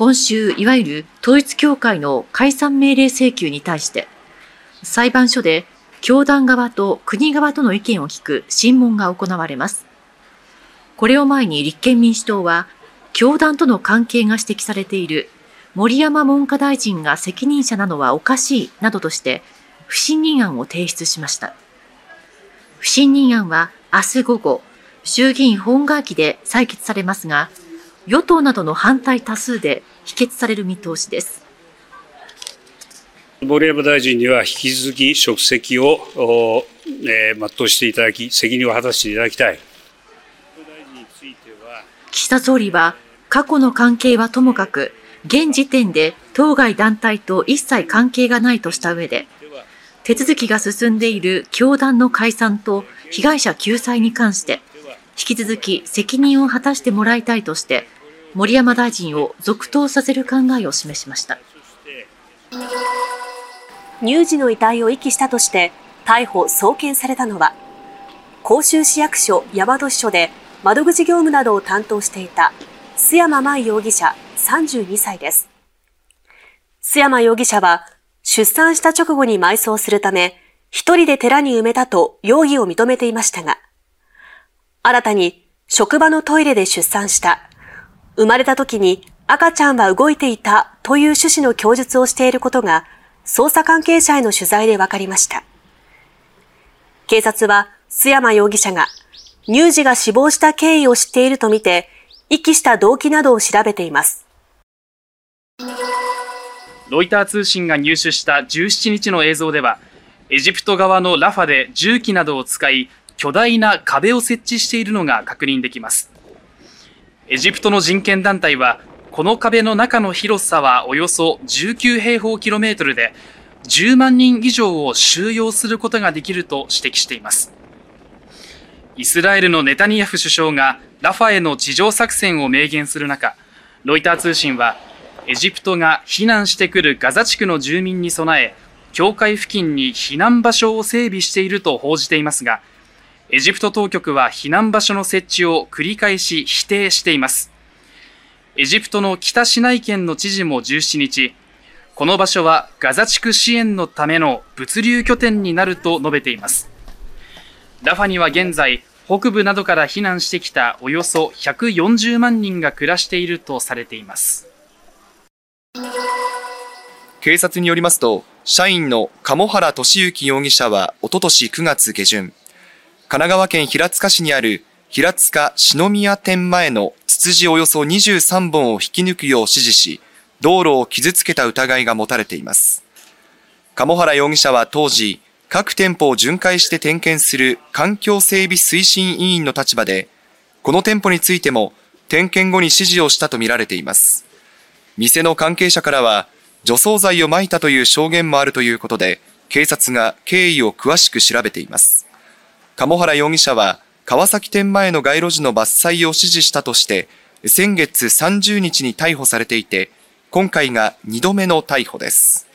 今週、いわゆる統一教会の解散命令請求に対して、裁判所で教団側と国側との意見を聞く審問が行われます。これを前に立憲民主党は、教団との関係が指摘されている森山文科大臣が責任者なのはおかしいなどとして不信任案を提出しました。不信任案は明日午後、衆議院本会議で採決されますが、与党などの反対多数で否決される見通しです。森山大臣には引き続き職責を、えー、全うしていただき、責任を果たしていただきたい。岸田総理は、過去の関係はともかく、現時点で当該団体と一切関係がないとした上で、手続きが進んでいる教団の解散と被害者救済に関して、引き続き責任を果たしてもらいたいとして、森山大臣を続投させる考えを示しました。乳児の遺体を遺棄したとして逮捕・送検されたのは、甲州市役所大和支所で窓口業務などを担当していた須山舞容疑者32歳です。須山容疑者は出産した直後に埋葬するため、一人で寺に埋めたと容疑を認めていましたが、新たに職場のトイレで出産した。生まれた時に赤ちゃんは動いていたという趣旨の供述をしていることが捜査関係者への取材で分かりました。警察は須山容疑者が乳児が死亡した経緯を知っているとみて、遺棄した動機などを調べています。ロイター通信が入手した17日の映像では、エジプト側のラファで重機などを使い、巨大な壁を設置しているのが確認できます。エジプトの人権団体は、この壁の中の広さはおよそ19平方キロメートルで、10万人以上を収容することができると指摘しています。イスラエルのネタニヤフ首相がラファへの地上作戦を明言する中、ロイター通信は、エジプトが避難してくるガザ地区の住民に備え、境界付近に避難場所を整備していると報じていますが、エジプト当局は避難場所の設置を繰り返し否定しています。エジプトの北シナイ県の知事も17日、この場所はガザ地区支援のための物流拠点になると述べています。ラファには現在、北部などから避難してきたおよそ140万人が暮らしているとされています。警察によりますと、社員の鴨原俊之容疑者はおととし9月下旬、神奈川県平塚市にある平塚篠宮店前のツツジおよそ23本を引き抜くよう指示し、道路を傷つけた疑いが持たれています。鴨原容疑者は当時、各店舗を巡回して点検する環境整備推進委員の立場で、この店舗についても点検後に指示をしたとみられています。店の関係者からは、除草剤を撒いたという証言もあるということで、警察が経緯を詳しく調べています。鴨原容疑者は、川崎店前の街路樹の伐採を指示したとして、先月30日に逮捕されていて、今回が2度目の逮捕です。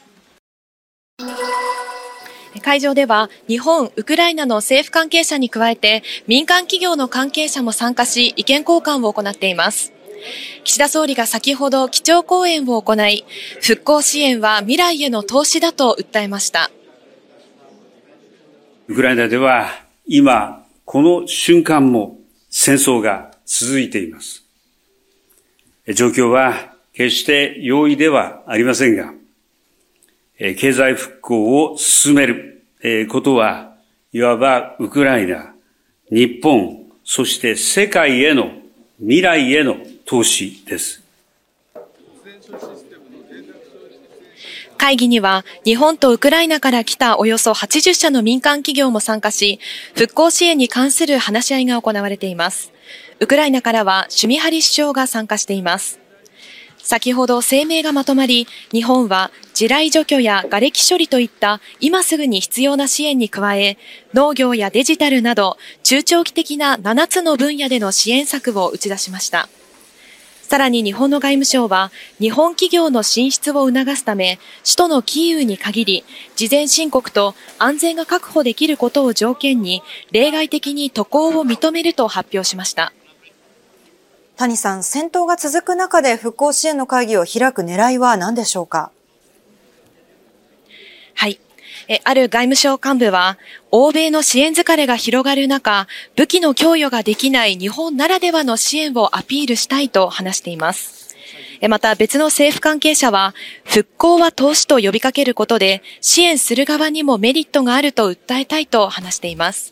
会場では日本、ウクライナの政府関係者に加えて民間企業の関係者も参加し意見交換を行っています。岸田総理が先ほど基調講演を行い、復興支援は未来への投資だと訴えました。ウクライナでは今この瞬間も戦争が続いています。状況は決して容易ではありませんが、経済復興を進めることは、いわばウクライナ、日本、そして世界への未来への投資です。会議には日本とウクライナから来たおよそ80社の民間企業も参加し、復興支援に関する話し合いが行われています。ウクライナからはシュミハリ首相が参加しています。先ほど声明がまとまり、日本は地雷除去や瓦礫処理といった今すぐに必要な支援に加え、農業やデジタルなど中長期的な7つの分野での支援策を打ち出しました。さらに日本の外務省は、日本企業の進出を促すため、首都のキーウに限り、事前申告と安全が確保できることを条件に、例外的に渡航を認めると発表しました。谷さん、戦闘が続く中で復興支援の会議を開く狙いは何でしょうか？はい。えある外務省幹部は、欧米の支援疲れが広がる中、武器の供与ができない日本ならではの支援をアピールしたいと話しています。また別の政府関係者は、復興は投資と呼びかけることで、支援する側にもメリットがあると訴えたいと話しています。